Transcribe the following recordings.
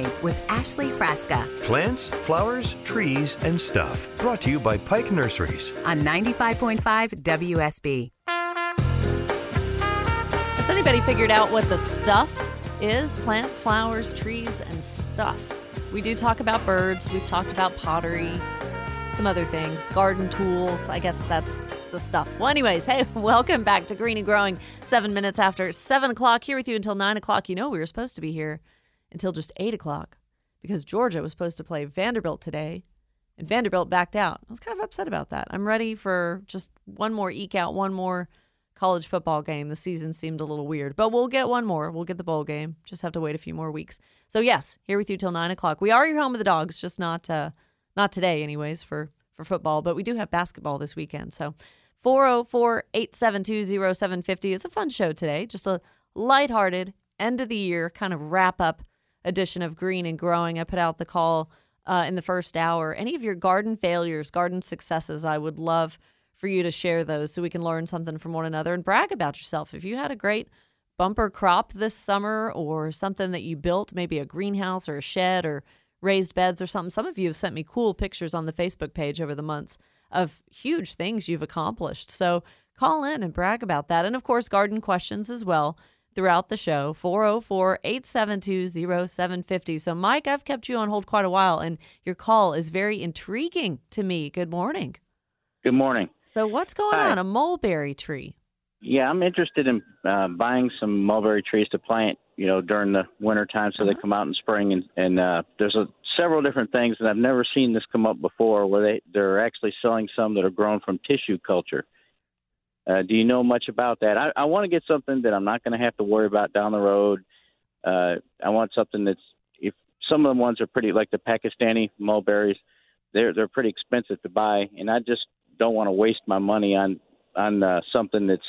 Growing with Ashley Frasca Plants, flowers, trees, and stuff. Brought to you by Pike Nurseries. on 95.5 WSB. Has anybody figured out what the stuff is? Plants, flowers, trees, and stuff. We do talk about birds. We've talked about pottery, some other things, garden tools. I guess that's the stuff. Well, anyways, hey, welcome back to Green and Growing. Seven minutes after seven o'clock, here with you until nine o'clock. You know, we were supposed to be here until just eight o'clock because Georgia was supposed to play Vanderbilt today, and Vanderbilt backed out. I was kind of upset about that. I'm ready for just one more eke out, one more college football game. The season seemed a little weird, but we'll get one more. We'll get the bowl game. Just have to wait a few more weeks. So yes, here with you till nine o'clock. We are your home of the dogs, just not uh, not today, anyways, for for football. But we do have basketball this weekend. So 404-872-0750 is a fun show today. Just a lighthearted end of the year kind of wrap up edition of Green and Growing. I put out the call uh, in the first hour. Any of your garden failures, garden successes, I would love for you to share those so we can learn something from one another and brag about yourself. If you had a great bumper crop this summer or something that you built, maybe a greenhouse or a shed or raised beds or something, some of you have sent me cool pictures on the Facebook page over the months of huge things you've accomplished. So call in and brag about that. And of course, garden questions as well throughout the show 404 872 0750. So, Mike, I've kept you on hold quite a while, and your call is very intriguing to me. Good morning. Good morning. So, what's going Hi. on? A mulberry tree. Yeah, I'm interested in uh, buying some mulberry trees to plant, you know, during the winter time so they come out in spring. And, and uh, there's a, several different things, and I've never seen this come up before where they, they're actually selling some that are grown from tissue culture. Uh, do you know much about that? I, I want to get something that I'm not going to have to worry about down the road. Uh, I want something that's, if some of the ones are pretty, like the Pakistani mulberries, they're they're pretty expensive to buy, and I just don't want to waste my money on on uh, something that's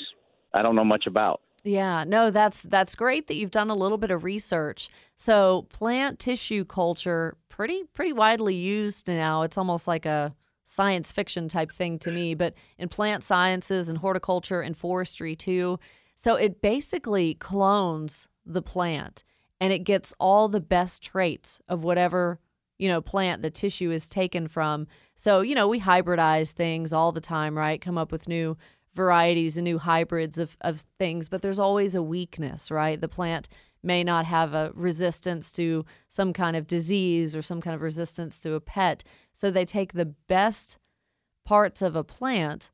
I don't know much about. Yeah, no, that's that's great that you've done a little bit of research. So, plant tissue culture pretty pretty widely used now. It's almost like a science fiction type thing to me, but in plant sciences and horticulture and forestry too. So, it basically clones the plant and it gets all the best traits of whatever you know plant the tissue is taken from. So you know we hybridize things all the time right? Come up with new varieties and new hybrids of, of things but there's always a weakness right? The plant may not have a resistance to some kind of disease or some kind of resistance to a pet. So they take the best parts of a plant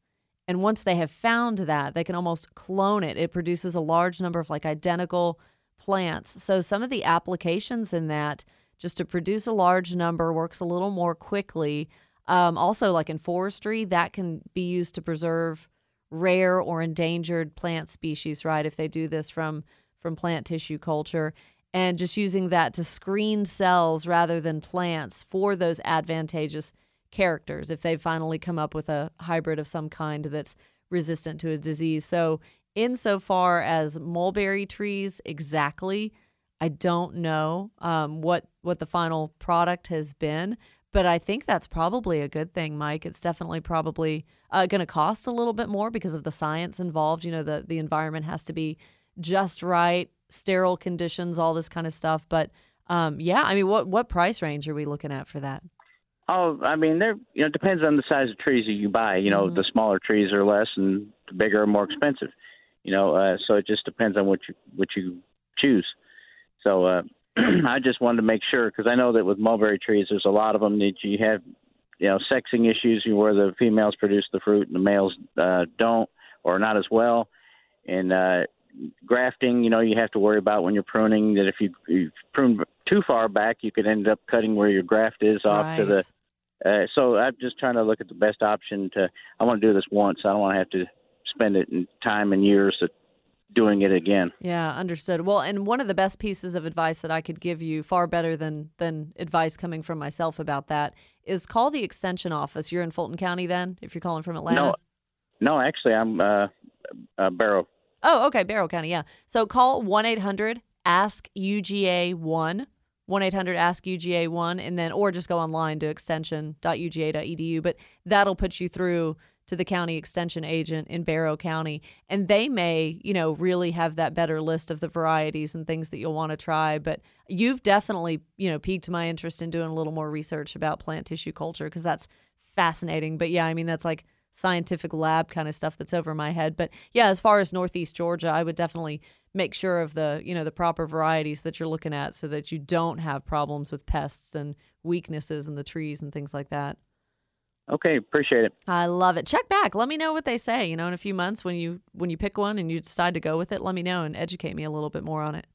and once they have found that they can almost clone it. It produces a large number of like identical plants. So some of the applications in that just to produce a large number works a little more quickly. Um, also like in forestry that can be used to preserve rare or endangered plant species right? If they do this from from plant tissue culture and just using that to screen cells rather than plants for those advantageous characters if they finally come up with a hybrid of some kind that's resistant to a disease so insofar as mulberry trees exactly I don't know um, what what the final product has been, but I think that's probably a good thing, Mike. It's definitely probably uh, going to cost a little bit more because of the science involved. You know, the the environment has to be just right, sterile conditions, all this kind of stuff. But um, yeah, I mean, what what price range are we looking at for that? Oh, I mean, there you know it depends on the size of trees that you buy. You know, the smaller trees are less, and the bigger are more expensive. You know, uh, so it just depends on what you what you choose. So uh, I just wanted to make sure because I know that with mulberry trees, there's a lot of them that you have, you know, sexing issues where the females produce the fruit and the males uh, don't, or not as well. And uh, grafting, you know, you have to worry about when you're pruning that if you, you prune too far back, you could end up cutting where your graft is off to the. Uh, so I'm just trying to look at the best option to. I want to do this once. I don't want to have to spend it in time and years to doing it again. Yeah, understood. Well, and one of the best pieces of advice that I could give you, far better than than advice coming from myself about that, is call the extension office. You're in Fulton County then, if you're calling from Atlanta. No, no, actually, I'm uh, uh, Barrow. Oh, okay, Barrow County, yeah. So call 1 800 ASK UGA 1. 1 800 ASK UGA 1, and then, or just go online to extension.uga.edu. But that'll put you through to the county extension agent in Barrow County, and they may, you know, really have that better list of the varieties and things that you'll want to try. But you've definitely, you know, piqued my interest in doing a little more research about plant tissue culture because that's fascinating. But yeah, I mean, that's like scientific lab kind of stuff that's over my head. But yeah, as far as Northeast Georgia, I would definitely make sure of the, you know, the proper varieties that you're looking at so that you don't have problems with pests and weaknesses in the trees and things like that. Okay, appreciate it. I love it. Check back. Let me know what they say. You know, in a few months when you when you pick one and you decide to go with it, let me know and educate me a little bit more on it.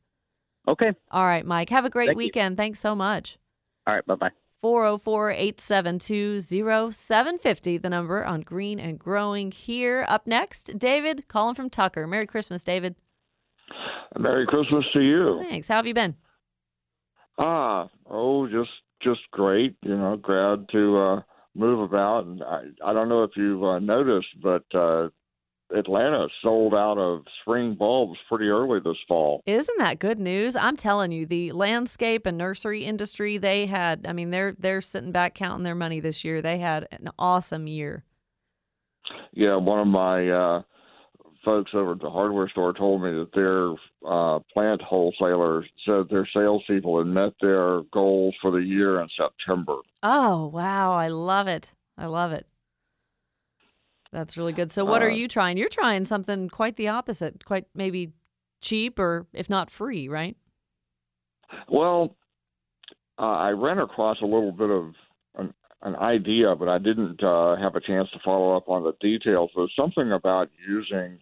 Okay. All right, Mike. Have a great Thank you. weekend. Thanks so much. All right. Bye bye. 404 872 0750, the number on Green and Growing here. Up next, David calling from Tucker. Merry Christmas, David. Merry Christmas to you. Thanks. How have you been? Ah, oh, just just great. You know, glad to uh, move about. And I I don't know if you've uh, noticed, but uh, Atlanta sold out of spring bulbs pretty early this fall. Isn't that good news? I'm telling you, the landscape and nursery industry, they had, I mean, they're they're sitting back counting their money this year. They had an awesome year. Yeah, one of my uh, folks over at the hardware store told me that their uh, plant wholesalers said their salespeople had met their goals for the year in September. Oh, wow. I love it. I love it. That's really good. So, what are Uh, you trying? You're trying something quite the opposite, quite maybe cheap or if not free, right? Well, uh, I ran across a little bit of an, an idea, but I didn't uh, have a chance to follow up on the details. There's something about using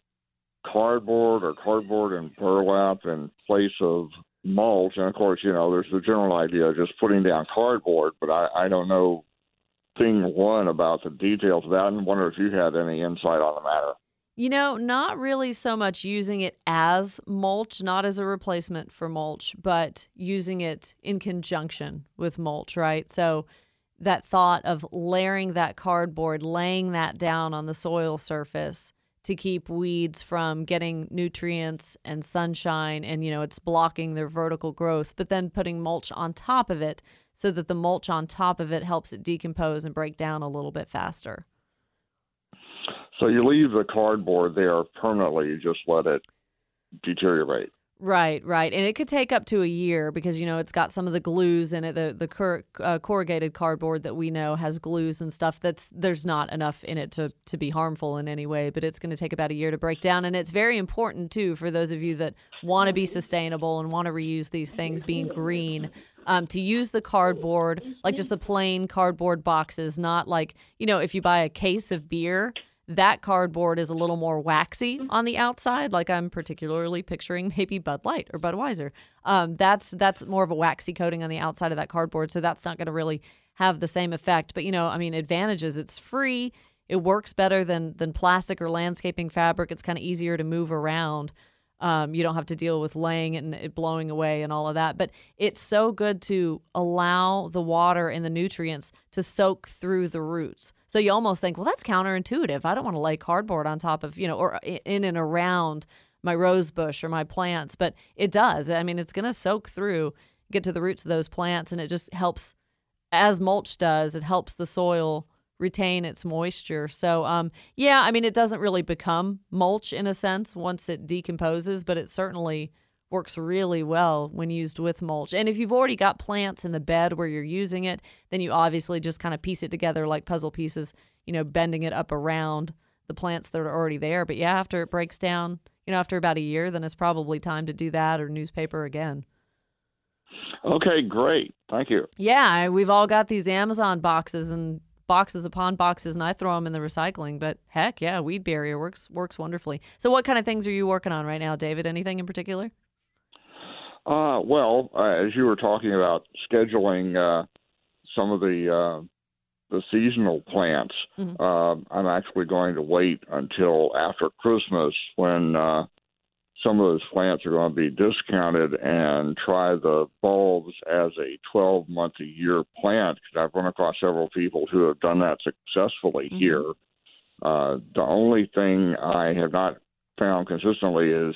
cardboard or cardboard and burlap in place of mulch. And of course, you know, there's the general idea of just putting down cardboard, but I, I don't know thing one about the details of that and wonder if you had any insight on the matter. You know, not really so much using it as mulch, not as a replacement for mulch, but using it in conjunction with mulch, right? So that thought of layering that cardboard, laying that down on the soil surface to keep weeds from getting nutrients and sunshine and you know it's blocking their vertical growth but then putting mulch on top of it so that the mulch on top of it helps it decompose and break down a little bit faster So you leave the cardboard there permanently, you just let it deteriorate. Right, right, and it could take up to a year because you know it's got some of the glues in it. The the cor- uh, corrugated cardboard that we know has glues and stuff. That's there's not enough in it to to be harmful in any way. But it's going to take about a year to break down, and it's very important too for those of you that want to be sustainable and want to reuse these things, being green. Um, to use the cardboard like just the plain cardboard boxes, not like you know if you buy a case of beer that cardboard is a little more waxy on the outside, like I'm particularly picturing maybe Bud Light or Budweiser. Um, that's that's more of a waxy coating on the outside of that cardboard, so that's not going to really have the same effect. But you know, I mean, advantages. It's free. It works better than than plastic or landscaping fabric. It's kind of easier to move around. Um, you don't have to deal with laying and it blowing away and all of that. But it's so good to allow the water and the nutrients to soak through the roots. So you almost think, well, that's counterintuitive. I don't want to lay cardboard on top of, you know, or in and around my rose bush or my plants. But it does. I mean, it's going to soak through, get to the roots of those plants, and it just helps, as mulch does, it helps the soil retain its moisture. So, um, yeah, I mean, it doesn't really become mulch in a sense once it decomposes, but it certainly works really well when used with mulch. And if you've already got plants in the bed where you're using it, then you obviously just kind of piece it together like puzzle pieces, you know, bending it up around the plants that are already there. But yeah, after it breaks down, you know, after about a year, then it's probably time to do that or newspaper again. Okay, great. Thank you. Yeah, we've all got these Amazon boxes and boxes upon boxes, and I throw them in the recycling. But heck, yeah, weed barrier works works wonderfully. So, what kind of things are you working on right now, David? Anything in particular? Uh, well, uh, as you were talking about scheduling uh, some of the uh, the seasonal plants, Mhm. uh, I'm actually going to wait until after Christmas when uh, some of those plants are going to be discounted and try the bulbs as a 12 month a year plant because I've run across several people who have done that successfully Mhm. here. Uh, the only thing I have not found consistently is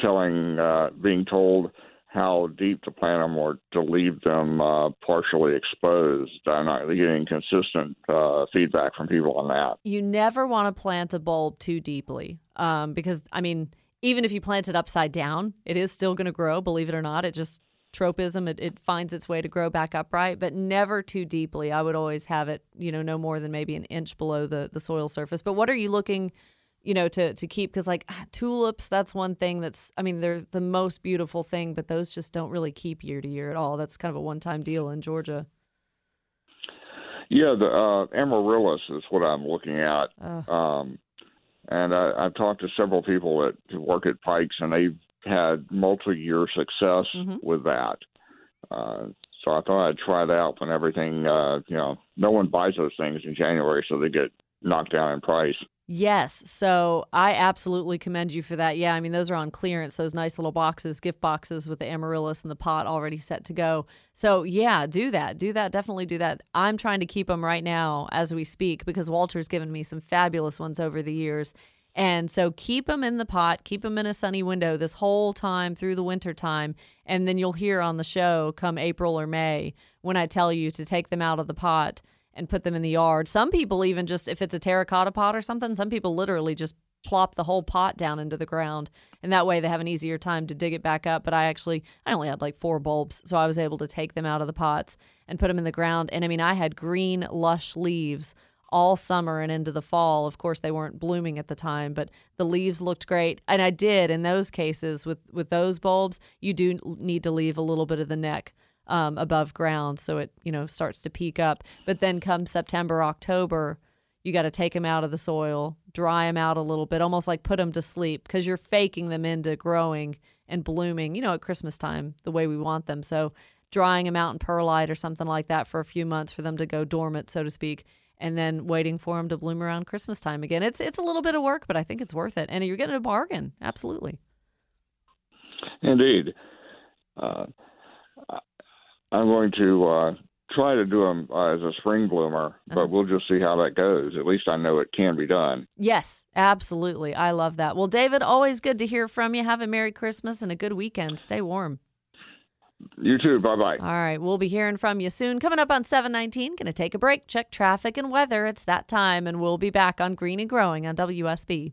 telling, uh, being told how deep to plant them or to leave them uh, partially exposed. I'm not getting consistent uh, feedback from people on that. You never want to plant a bulb too deeply um, because, I mean, even if you plant it upside down, it is still going to grow, believe it or not. It just tropism, it, it finds its way to grow back upright, but never too deeply. I would always have it, you know, no more than maybe an inch below the, the soil surface. But what are you looking – you know, to to keep because like ah, tulips, that's one thing that's I mean they're the most beautiful thing, but those just don't really keep year to year at all. That's kind of a one time deal in Georgia. Yeah, the uh, amaryllis is what I'm looking at, um, and I, I've talked to several people that who work at Pikes, and they've had multi-year success mm-hmm. with that. Uh, so I thought I'd try it out when everything, uh, you know, no one buys those things in January, so they get knocked down in price. Yes. So I absolutely commend you for that. Yeah. I mean, those are on clearance, those nice little boxes, gift boxes with the amaryllis and the pot already set to go. So, yeah, do that. Do that. Definitely do that. I'm trying to keep them right now as we speak because Walter's given me some fabulous ones over the years. And so keep them in the pot, keep them in a sunny window this whole time through the winter time. And then you'll hear on the show come April or May when I tell you to take them out of the pot and put them in the yard. Some people even just if it's a terracotta pot or something, some people literally just plop the whole pot down into the ground and that way they have an easier time to dig it back up. But i actually i only had like four bulbs so i was able to take them out of the pots and put them in the ground. And i mean i had green lush leaves all summer and into the fall. Of course they weren't blooming at the time but the leaves looked great. And i did in those cases with with those bulbs you do need to leave a little bit of the neck um, above ground, so it you know starts to peak up. But then come September, October, you got to take them out of the soil, dry them out a little bit, almost like put them to sleep because you're faking them into growing and blooming. You know, at Christmas time, the way we want them. So drying them out in perlite or something like that for a few months for them to go dormant, so to speak, and then waiting for them to bloom around Christmas time again. It's it's a little bit of work, but I think it's worth it, and you're getting a bargain. Absolutely. Indeed. Uh, I'm going to uh, try to do them uh, as a spring bloomer, but uh-huh. we'll just see how that goes. At least I know it can be done. Yes, absolutely. I love that. Well, David, always good to hear from you. Have a Merry Christmas and a good weekend. Stay warm. You too. Bye bye. All right. We'll be hearing from you soon. Coming up on 719, going to take a break, check traffic and weather. It's that time, and we'll be back on Green and Growing on WSB.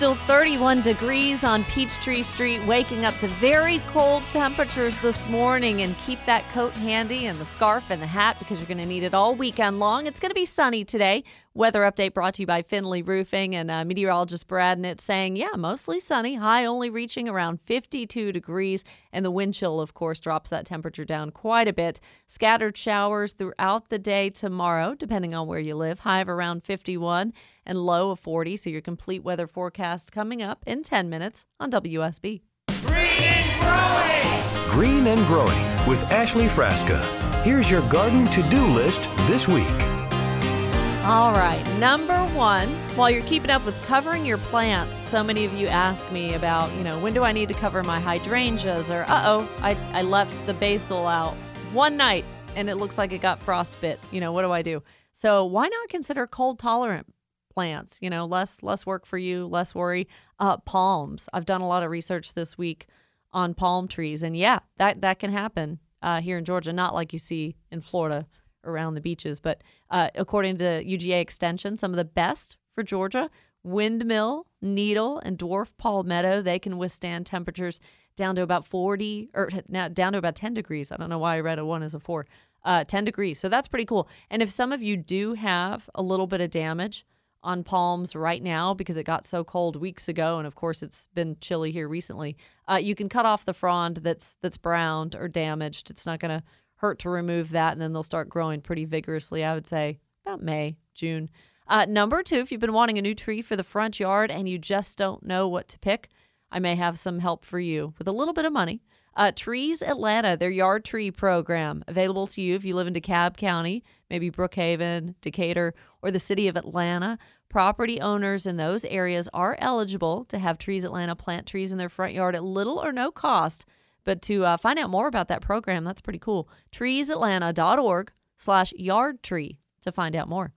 Still 31 degrees on Peachtree Street, waking up to very cold temperatures this morning. And keep that coat handy and the scarf and the hat because you're going to need it all weekend long. It's going to be sunny today Weather update brought to you by Finley Roofing and uh, meteorologist Brad Nitz saying, yeah, mostly sunny, high only reaching around 52 degrees. And the wind chill, of course, drops that temperature down quite a bit. Scattered showers throughout the day tomorrow, depending on where you live. High of around 51 and low of 40. So your complete weather forecast coming up in 10 minutes on WSB. Green and growing! Green and growing with Ashley Frasca. Here's your garden to do list this week. All right. Number one, while you're keeping up with covering your plants, so many of you ask me about, you know, when do I need to cover my hydrangeas? Or, uh oh, I, I left the basil out one night and it looks like it got frostbit. You know, what do I do? So, why not consider cold tolerant plants? You know, less less work for you, less worry. Uh, palms. I've done a lot of research this week on palm trees, and yeah, that that can happen uh, here in Georgia, not like you see in Florida around the beaches. But uh, according to UGA Extension, some of the best for Georgia windmill, needle, and dwarf palmetto, they can withstand temperatures down to about 40 or now down to about 10 degrees. I don't know why I read a one as a four. Uh, 10 degrees. So that's pretty cool. And if some of you do have a little bit of damage on palms right now because it got so cold weeks ago, and of course it's been chilly here recently, uh, you can cut off the frond that's that's browned or damaged. It's not going to hurt to remove that, and then they'll start growing pretty vigorously, I would say about May, June. Uh, number two, if you've been wanting a new tree for the front yard and you just don't know what to pick, I may have some help for you with a little bit of money. Uh, Trees Atlanta, their yard tree program, available to you if you live in DeKalb County, maybe Brookhaven, Decatur, or the city of Atlanta. Property owners in those areas are eligible to have Trees Atlanta plant trees in their front yard at little or no cost But to uh, find out more about that program, that's pretty cool. treesatlanta.org slash yard tree to find out more.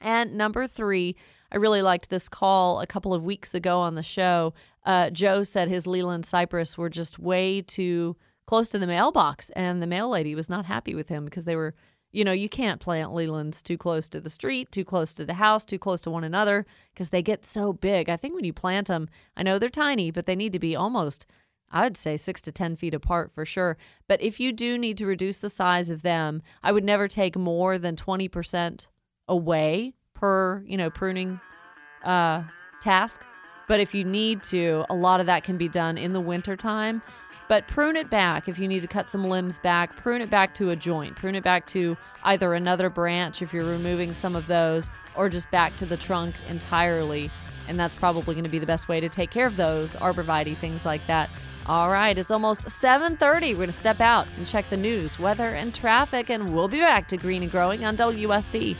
And number three, I really liked this call a couple of weeks ago on the show. Uh, Joe said his Leyland cypress were just way too close to the mailbox, and the mail lady was not happy with him because they were, you know, you can't plant Leylands too close to the street, too close to the house, too close to one another because they get so big. I think when you plant them, I know they're tiny, but they need to be almost I would say six to 10 feet apart for sure. But if you do need to reduce the size of them, I would never take more than 20% away per, you know, pruning uh, task. But if you need to, a lot of that can be done in the wintertime. But prune it back if you need to cut some limbs back, prune it back to a joint, prune it back to either another branch if you're removing some of those, or just back to the trunk entirely. And that's probably going to be the best way to take care of those arborvitae, things like that. All right, it's almost 7:30. We're going to step out and check the news, weather, and traffic, and we'll be back to Green and Growing on WSB.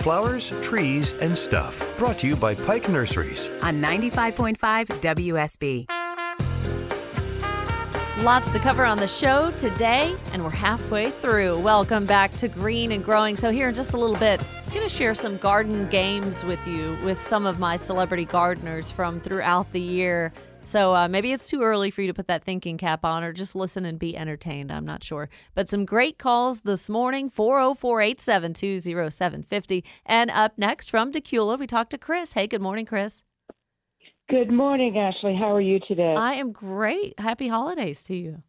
Flowers, trees, and stuff. Brought to you by Pike Nurseries. on 95.5 WSB. Lots to cover on the show today, and we're halfway through. Welcome back to Green and Growing. So, here in just a little bit, I'm going to share some garden games with you with some of my celebrity gardeners from throughout the year. So, uh, maybe it's too early for you to put that thinking cap on or just listen and be entertained. I'm not sure. But some great calls this morning 404 872 0750. And up next from Dacula, we talked to Chris. Hey, good morning, Chris. Good morning, Ashley. How are you today? I am great. Happy holidays to you.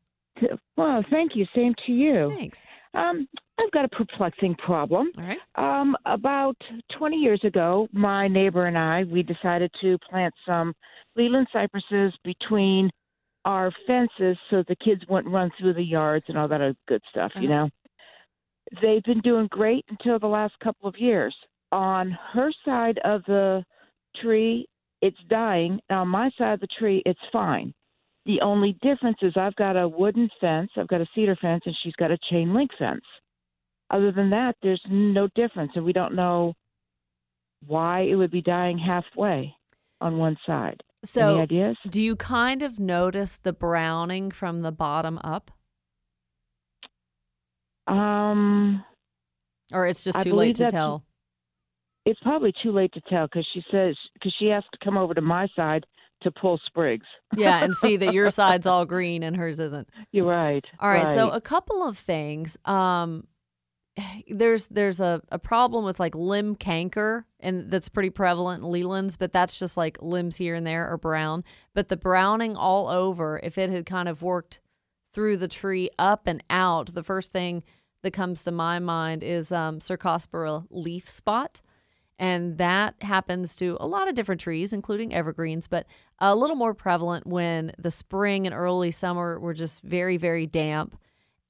well, thank you. Same to you. Thanks. Um, I've got a perplexing problem. All right. Um, about 20 years ago, my neighbor and I we decided to plant some Leyland cypresses between our fences so the kids wouldn't run through the yards and all that other good stuff. You Uh-huh. know, they've been doing great until the last couple of years. On her side of the tree, it's dying. On my side of the tree, it's fine. The only difference is I've got a wooden fence, I've got a cedar fence, and she's got a chain link fence. Other than that, there's no difference, and we don't know why it would be dying halfway on one side. So, Any ideas? do you kind of notice the browning from the bottom up, Um, or it's just too late to tell? it's probably too late to tell because she says because she has to come over to my side to pull sprigs. Yeah, and see that your side's all green and hers isn't. You're right. All right, so a couple of things. Um, there's there's a, a problem with like limb canker, and that's pretty prevalent in Leyland's, but that's just like limbs here and there are brown. But the browning all over, if it had kind of worked through the tree up and out, the first thing that comes to my mind is um, Cercospora leaf spot. And that happens to a lot of different trees, including evergreens, but a little more prevalent when the spring and early summer were just very, very damp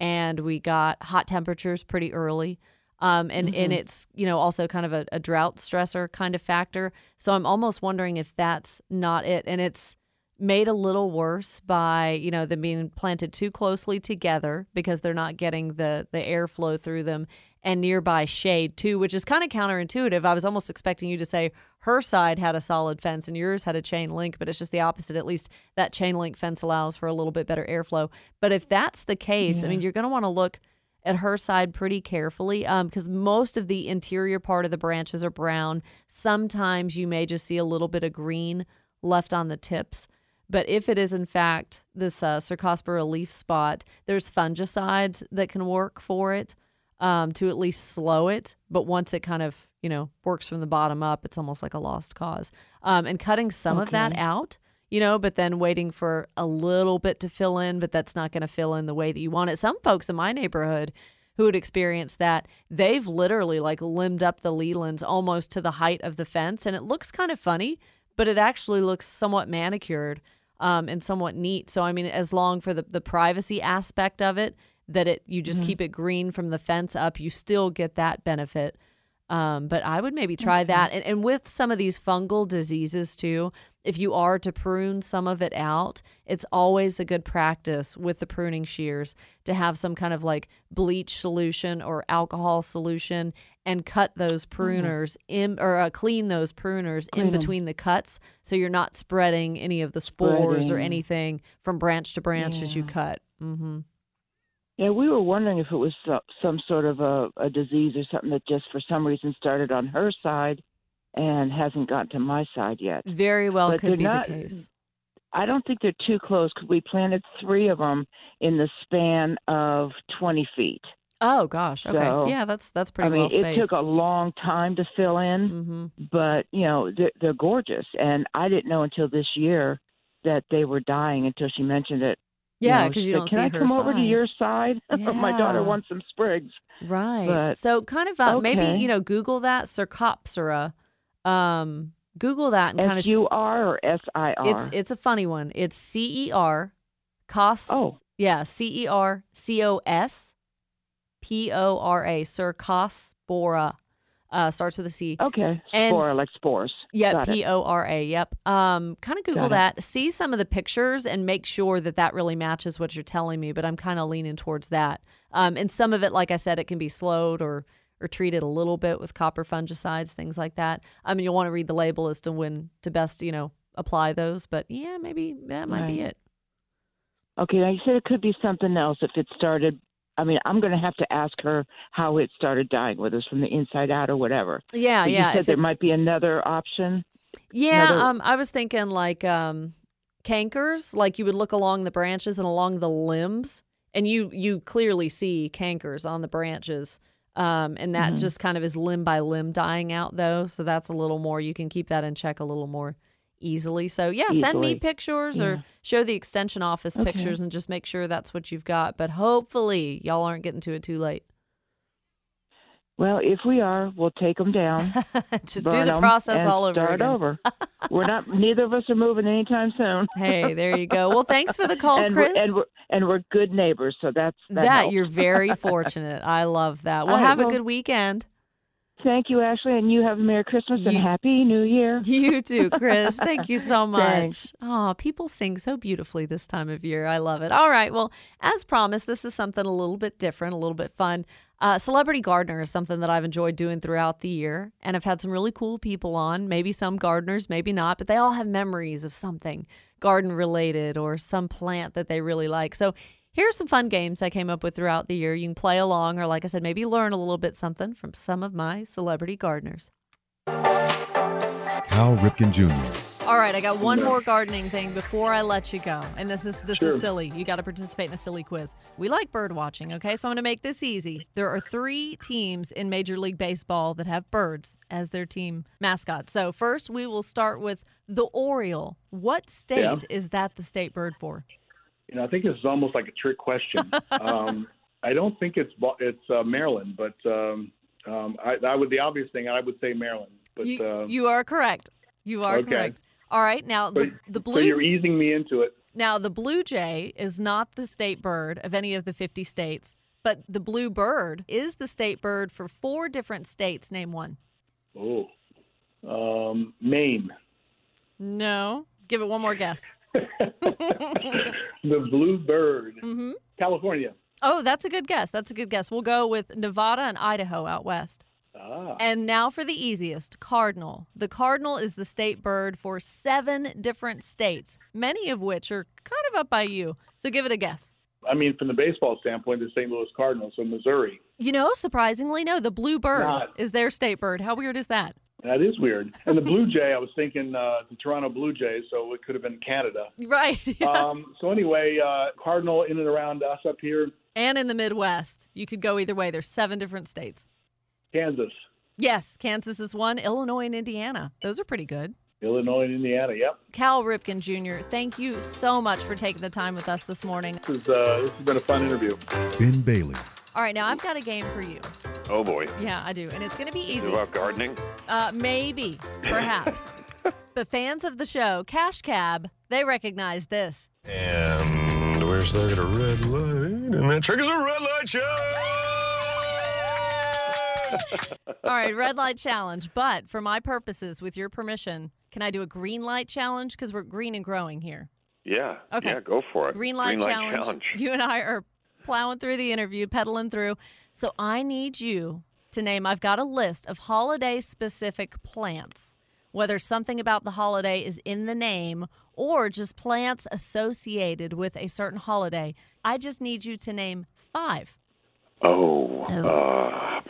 and we got hot temperatures pretty early. Um, and, and it's, you know, also kind of a, a drought stressor kind of factor. So I'm almost wondering if that's not it. And it's made a little worse by, you know, them being planted too closely together because they're not getting the, the airflow through them and nearby shade too, which is kind of counterintuitive. I was almost expecting you to say her side had a solid fence and yours had a chain link, but it's just the opposite. At least that chain link fence allows for a little bit better airflow. But if that's the case, I mean, you're going to want to look at her side pretty carefully because most of the interior part of the branches are brown. Sometimes you may just see a little bit of green left on the tips. But if it is in fact this uh, Cercospora leaf spot, there's fungicides that can work for it um, to at least slow it. But once it kind of you know works from the bottom up, it's almost like a lost cause. Um, and cutting some of that out, you know, but then waiting for a little bit to fill in, but that's not going to fill in the way that you want it. Some folks in my neighborhood who had experienced that, they've literally like limbed up the Leylands almost to the height of the fence, and it looks kind of funny, but it actually looks somewhat manicured um, and somewhat neat. So I mean, as long for the the privacy aspect of it, that it you just keep it green from the fence up, you still get that benefit. Um, but I would maybe try that. And, and with some of these fungal diseases too, if you are to prune some of it out, it's always a good practice with the pruning shears to have some kind of like bleach solution or alcohol solution and cut those pruners in or uh, clean those pruners in Clean 'em. between the cuts so you're not spreading any of the spores or anything from branch to branch as you cut. Mm-hmm. Yeah, we were wondering if it was some sort of a, a disease or something that just for some reason started on her side and hasn't gotten to my side yet. Very well But could be not- the case. I don't think they're too close because we planted three of them in the span of 20 feet. Oh gosh. Okay. So, yeah, that's that's pretty I mean, well spaced. it took a long time to fill in, mm-hmm. but you know they're, they're gorgeous, and I didn't know until this year that they were dying until she mentioned it. Yeah, know, because you said, don't Can I come over to your side? My daughter wants some sprigs. Right. But- so kind of uh, maybe you know Google that Cercospora. Um, Google that and kind S of. U R or S I R? It's it's a funny one. It's C E R, cos. Oh. Yeah, C E R C O S, P O R A. Cercospora. Uh, starts with a C. okay. and Spora, like spores. It. P O R A. Yep. Um, kind of Google that. See some of the pictures and make sure that that really matches what you're telling me. But I'm kind of leaning towards that. Um, and some of it, like I said, it can be slowed or or treated a little bit with copper fungicides, things like that. I mean, you'll want to read the label as to when to best, you know, apply those. But yeah, maybe that might be it. Okay, now you said it could be something else if it started. I mean, I'm going to have to ask her how it started dying, whether it's from the inside out or whatever. Yeah, But yeah. You said there it- might be another option. Yeah, Another- um, I was thinking like um, cankers. Like you would look along the branches and along the limbs, and you you clearly see cankers on the branches. Um, and that Mhm. just kind of is limb by limb dying out though, so that's a little more. You can keep that in check a little more easily. So yeah, send me pictures Yeah. or show the extension office Okay. pictures and just make sure that's what you've got. But hopefully y'all aren't getting to it too late. Well, if we are, we'll take them down. just do the process all over Start again. over. We're not. Neither of us are moving anytime soon. Hey, there you go. Well, thanks for the call, and Chris. We're, and we're and we're good neighbors, so that's that. that you're very fortunate. I love that. Well, All right, have a well- good weekend. Thank you, Ashley, and you have a Merry Christmas and Happy New Year. You too, Chris. Thank you so much. Oh, people sing so beautifully this time of year. I love it. All right. Well, as promised, this is something a little bit different, a little bit fun. Uh, Celebrity Gardener is something that I've enjoyed doing throughout the year, and I've had some really cool people on. Maybe some gardeners, maybe not, but they all have memories of something garden related or some plant that they really like. So Here's some fun games I came up with throughout the year. You can play along, or like I said, maybe learn a little bit something from some of my celebrity gardeners. Cal Ripken Jr., All right, I got one more gardening thing before I let you go. And this is this Sure. is silly. You got to participate in a silly quiz. We like bird watching, okay? So I'm going to make this easy. There are 3 teams in Major League Baseball that have birds as their team mascot. So first, we will start with the Oriole. What state Yeah. is that the state bird for? You know, I think this is almost like a trick question. um, I don't think it's it's uh, Maryland, but um, um, I, I would the obvious thing I would say Maryland. But you, uh, you are correct. You are okay. correct. All right, now but- the, the so you're easing me into it. Now, the blue jay is not the state bird of any of the 50 states, but the blue bird is the state bird for four different states. Name one. Oh, um, Maine. No. Give it one more guess. The blue bird. hmm California. Oh, that's a good guess. That's a good guess. We'll go with Nevada and Idaho out west. Ah. And now for the easiest cardinal. The cardinal is the state bird for seven different states, many of which are kind of up by you. So give it a guess. I mean, from the baseball standpoint, the St. Louis Cardinals, so Missouri. You know, surprisingly, no, the blue bird Not. is their state bird. How weird is that? That is weird. And the Blue Jay, I was thinking uh, the Toronto Blue Jays, so it could have been Canada. Right. Um, so anyway, uh, Cardinal in and around us up here, and in the Midwest. You could go either way. There's seven different states. Kansas, Yes, Kansas is one, Illinois and Indiana. Those are pretty good. Illinois, and Indiana. Yep. Cal Ripken Jr., thank you so much for taking the time with us this morning. This, is, uh, this has been a fun interview. Ben Bailey, All right, now I've got a game for you. Oh boy. Yeah, I do. And it's going to be easy. it about gardening? Uh, maybe, perhaps. the fans of the show, Cash Cab, they recognize this. And where's that? A red light. And that triggers a red light challenge. All right, red light challenge. But for my purposes, with your permission, can I do a green light challenge? Because we're green and growing here. Yeah. Okay. Yeah, go for it. Green light, challenge. challenge. You and I are plowing through the interview, pedaling through. So I need you to name, I've got a list of holiday specific plants, whether something about the holiday is in the name or just plants associated with a certain holiday. I just need you to name five. Oh, uh,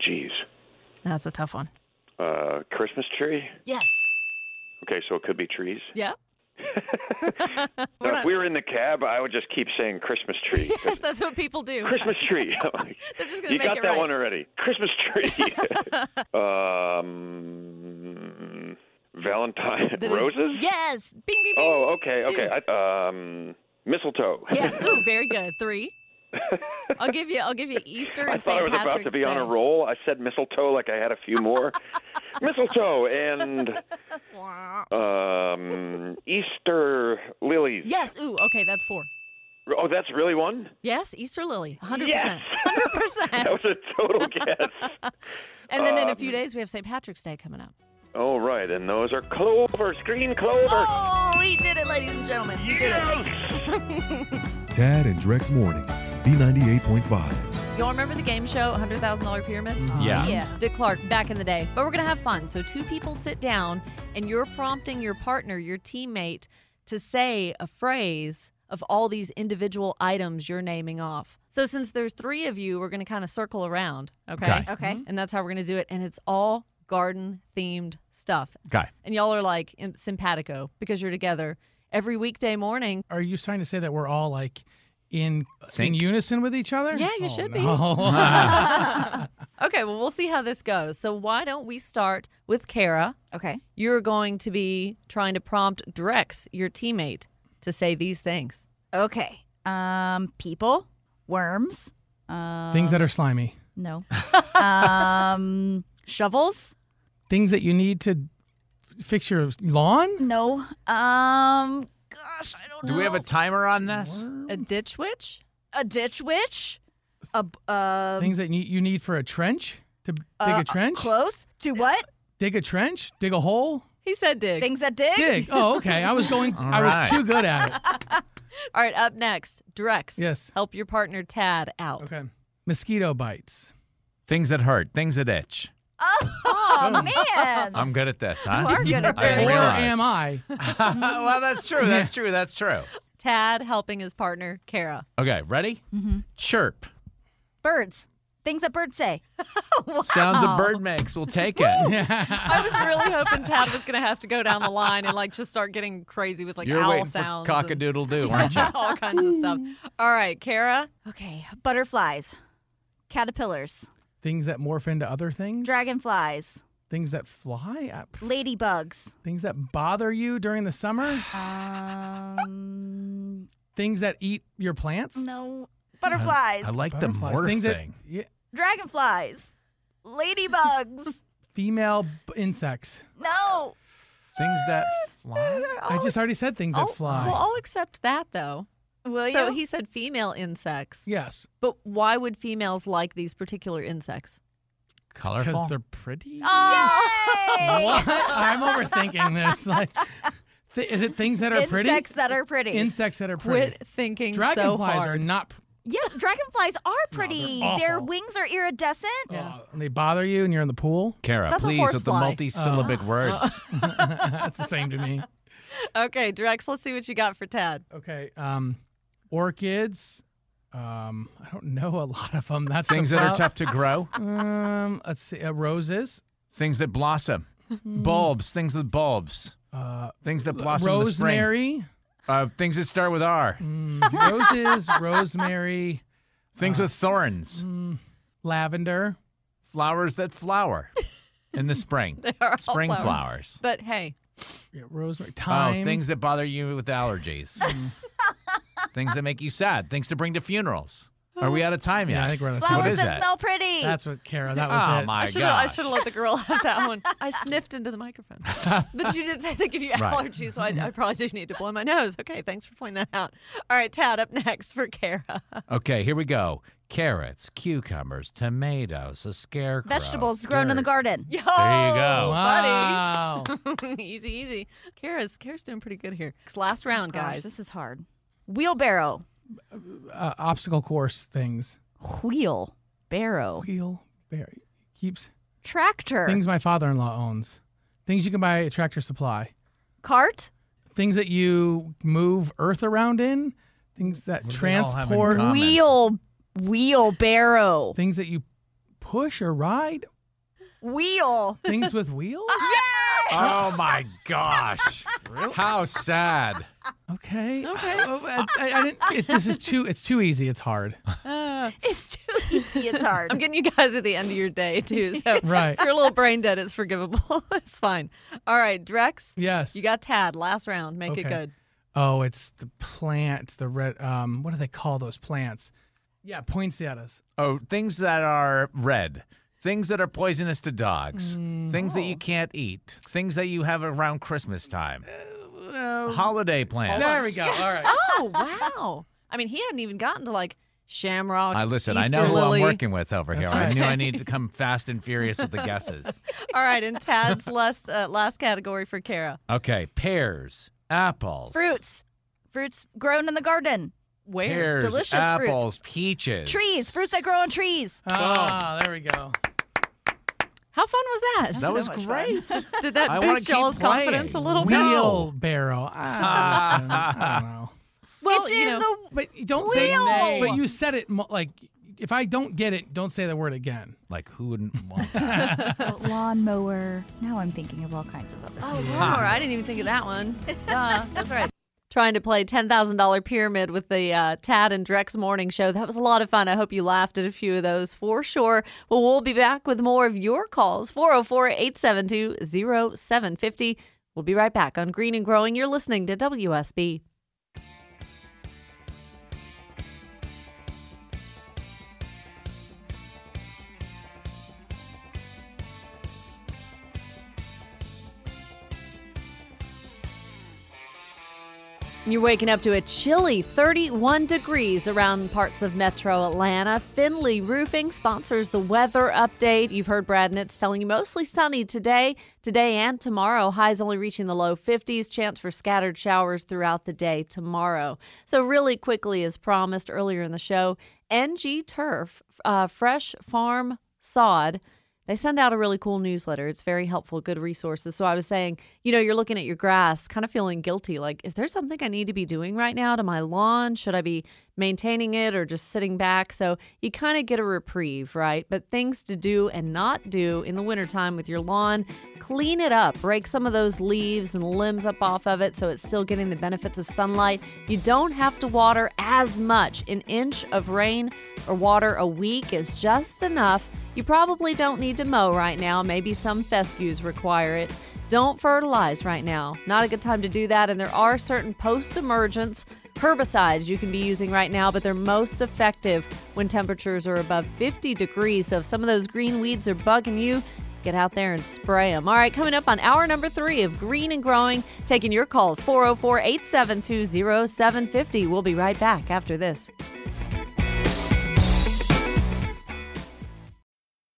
geez. That's a tough one. Uh, Christmas tree? Yes. Okay, so it could be trees. Yeah. Now, if we were in the cab, I would just keep saying Christmas tree. Yes, that's what people do. Christmas tree. They're just gonna you make got it that right. one already. Christmas tree. um, Valentine That is- roses. yes. Bing, bing, bing. Oh, okay, Two. okay. I, um, mistletoe. Yes. Ooh, very good. Three. I'll give you. I'll give you Easter and I and thought I St. was Patrick's about to be Day. on a roll. I said mistletoe like I had a few more. mistletoe and um, Easter lilies. Yes. Ooh. Okay, that's four. Oh, that's really one? Yes, Easter lily. 100%. 100%. That was a total guess. and then in a few um, days, we have St. Patrick's Day coming up. Oh, right. And those are clovers, green clovers. Oh, he did it, ladies and gentlemen. He did it. Tad and Drex Mornings, B98.5. Y'all remember the game show, $100,000 Pyramid? Yes. Yeah. Dick Clark, back in the day. But we're going to have fun. So, two people sit down, and you're prompting your partner, your teammate, to say a phrase of all these individual items you're naming off. So, since there's three of you, we're going to kind of circle around. Okay. Okay. Okay. Mm-hmm. And that's how we're going to do it. And it's all garden themed stuff. Okay. And y'all are like simpatico because you're together every weekday morning. Are you trying to say that we're all like in in unison with each other? Yeah, you Oh, should no. be. okay, well, we'll see how this goes. So, why don't we start with Kara? Okay. You're going to be trying to prompt Drex, your teammate, to say these things. Okay. Um, people, worms. Um, Things that are slimy. no. um, shovels. Things that you need to fix your lawn. No. Um, gosh, I don't know. Do know. we have a timer on this? A ditch witch? a ditch witch? A uh, Things that you you need for a trench to dig uh, a trench. Close to what? Dig a trench. Dig a hole. He said dig. Things that dig. Dig. Oh, okay. I was going. All I was too good at it. All right, up next, Drex. Yes. Help your partner Tad out. Okay. Mosquito bites. Things that hurt, things that itch. Oh man. I'm good at this, huh? You are good at this. didn't Or am I? well, that's true. That's true. That's true. Tad helping his partner Kara. Okay, ready? Mm-hmm. Chirp. Birds. Things that birds say. Sounds a bird makes. We'll take it. I was really hoping Tad was going to have to go down the line and like just start getting crazy with like You're owl waiting sounds. for cock-a-doodle-doo, aren't you? all kinds of stuff. All right, Kara. Okay. Butterflies. Caterpillars. Things that morph into other things. Dragonflies. Things that fly. Uh, Ladybugs. Things that bother you during the summer. Um. Things that eat your plants. No. Butterflies. I like the Butterflies. morph Things that- thing. yeah, Dragonflies. Ladybugs. female b- insects. no. Things that fly. I just already said things that fly. Well, I'll accept that though. Will So you? he said female insects. yes, But why would females like these particular insects? Colorful. because they're pretty. Oh. What? I'm overthinking this. Like, th- is it things that are pretty? Insects that are pretty. Insects that are pretty. Quit thinking so Dragonflies hard. are not. pr- yes, dragonflies are pretty. awful. Their wings are iridescent. uh, and they bother you, and you're in the pool. Kara, That's a please, with the horsefly. multi-syllabic Oh. words. That's the same to me. Okay, Drex, let's see what you got for Tad. Okay. Um, orchids. Um, I don't know a lot of them. That's the Things that are tough to grow. Um, let's see. Uh, roses. Things that blossom. Bulbs. Things with bulbs. Uh, Things that blossom in the spring. rosemary. Uh, things that start with R. Mm, roses. rosemary. Things with thorns. Mm, lavender. Flowers that flower in the spring. They are all Spring flowers. flowers. But hey, Yeah, rosemary. Oh, things that bother you with allergies. Mm. things that make you sad. Things to bring to funerals. Are we out of time yet? Yeah, I think we're out of time. Flowers What is that, that? smell pretty. That's what Kara. That was oh it. my I should have I should have let the girl have that one. I sniffed into the microphone. but you did say they give you Right. allergies, so I, I probably do need to blow my nose. Okay, thanks for pointing that out. All right, Tad, up next for Kara. Okay, here we go. Carrots, cucumbers, tomatoes, a scarecrow. Vegetables grown in the garden. Yo, There you go. Wow. buddy. easy, easy. Kara's Kara's doing pretty good here. It's Last round, Gosh, guys. this is hard. Wheelbarrow. Uh, obstacle course things. Wheel. Barrow. Wheel. Bear. Keeps Tractor. things my father-in-law owns. Things you can buy at Tractor Supply. Cart. Things that you move earth around in. Things that What do they all have in transport. common? Wheel. Wheelbarrow. Things that you push or ride. Wheel. Things with wheels. Oh my gosh. Really? How sad. Okay. Okay. Oh, I, I, I didn't, it, this is too. It's too easy. It's hard. It's too easy. It's hard. I'm getting you guys at the end of your day too. So Right. if you're a little brain dead, it's forgivable. it's fine. All right, Drex. Yes. You got Tad. Last round. Make it good. Oh, it's the plants. The red. Um. What do they call those plants? Yeah, poinsettias. Oh, things that are red. Things that are poisonous to dogs. Things that Oh. you can't eat. Things that you have around Christmas time. Holiday plants. There we go. All right. Oh wow. I mean, he hadn't even gotten to like shamrock. I listen. Easter I know who lily. I'm working with over here. That's I right. knew I needed to come fast and furious with the guesses. All right, and Tad's last uh, last category for Kara. Okay, pears, apples, Fruits. Fruits grown in the garden. Where? pears, Delicious fruits. apples, peaches, Trees. Fruits that grow on trees. Ah, there we go. How fun was that? That So was much fun. great. Did that boost keep y'all's confidence a little bit? No. Wheelbarrow. Ah, listen, I don't know. Well, it's you in know, the But you don't say. Wheel. But you said it like. If I don't get it, don't say the word again. Like who wouldn't want that? lawnmower. Now I'm thinking of all kinds of other. Oh, lawnmower. I didn't even think of that one. Duh, that's right. Trying to play $10,000 pyramid with the uh, Tad and Drex morning show. That was a lot of fun. I hope you laughed at a few of those for sure. Well, we'll be back with more of your calls 404 872 0750. We'll be right back on Green and Growing. You're listening to WSB. You're waking up to a chilly 31 degrees around parts of metro Atlanta. Finley Roofing sponsors the weather update. You've heard Brad Nitz telling you mostly sunny today, today and tomorrow. Highs only reaching the low 50s. Chance for scattered showers throughout the day tomorrow. So, really quickly, as promised earlier in the show, NG Turf, uh, fresh farm sod. They send out a really cool newsletter. It's very helpful, good resources. So I was saying, you know, you're looking at your grass, kind of feeling guilty. Like, is there something I need to be doing right now to my lawn? Should I be maintaining it or just sitting back? So you kind of get a reprieve, right? But things to do and not do in the wintertime with your lawn clean it up, break some of those leaves and limbs up off of it so it's still getting the benefits of sunlight. You don't have to water as much. An inch of rain or water a week is just enough. You probably don't need to mow right now. Maybe some fescues require it. Don't fertilize right now. Not a good time to do that. And there are certain post emergence herbicides you can be using right now, but they're most effective when temperatures are above 50 degrees. So if some of those green weeds are bugging you, get out there and spray them. All right, coming up on hour number three of Green and Growing, taking your calls 404 872 0750. We'll be right back after this.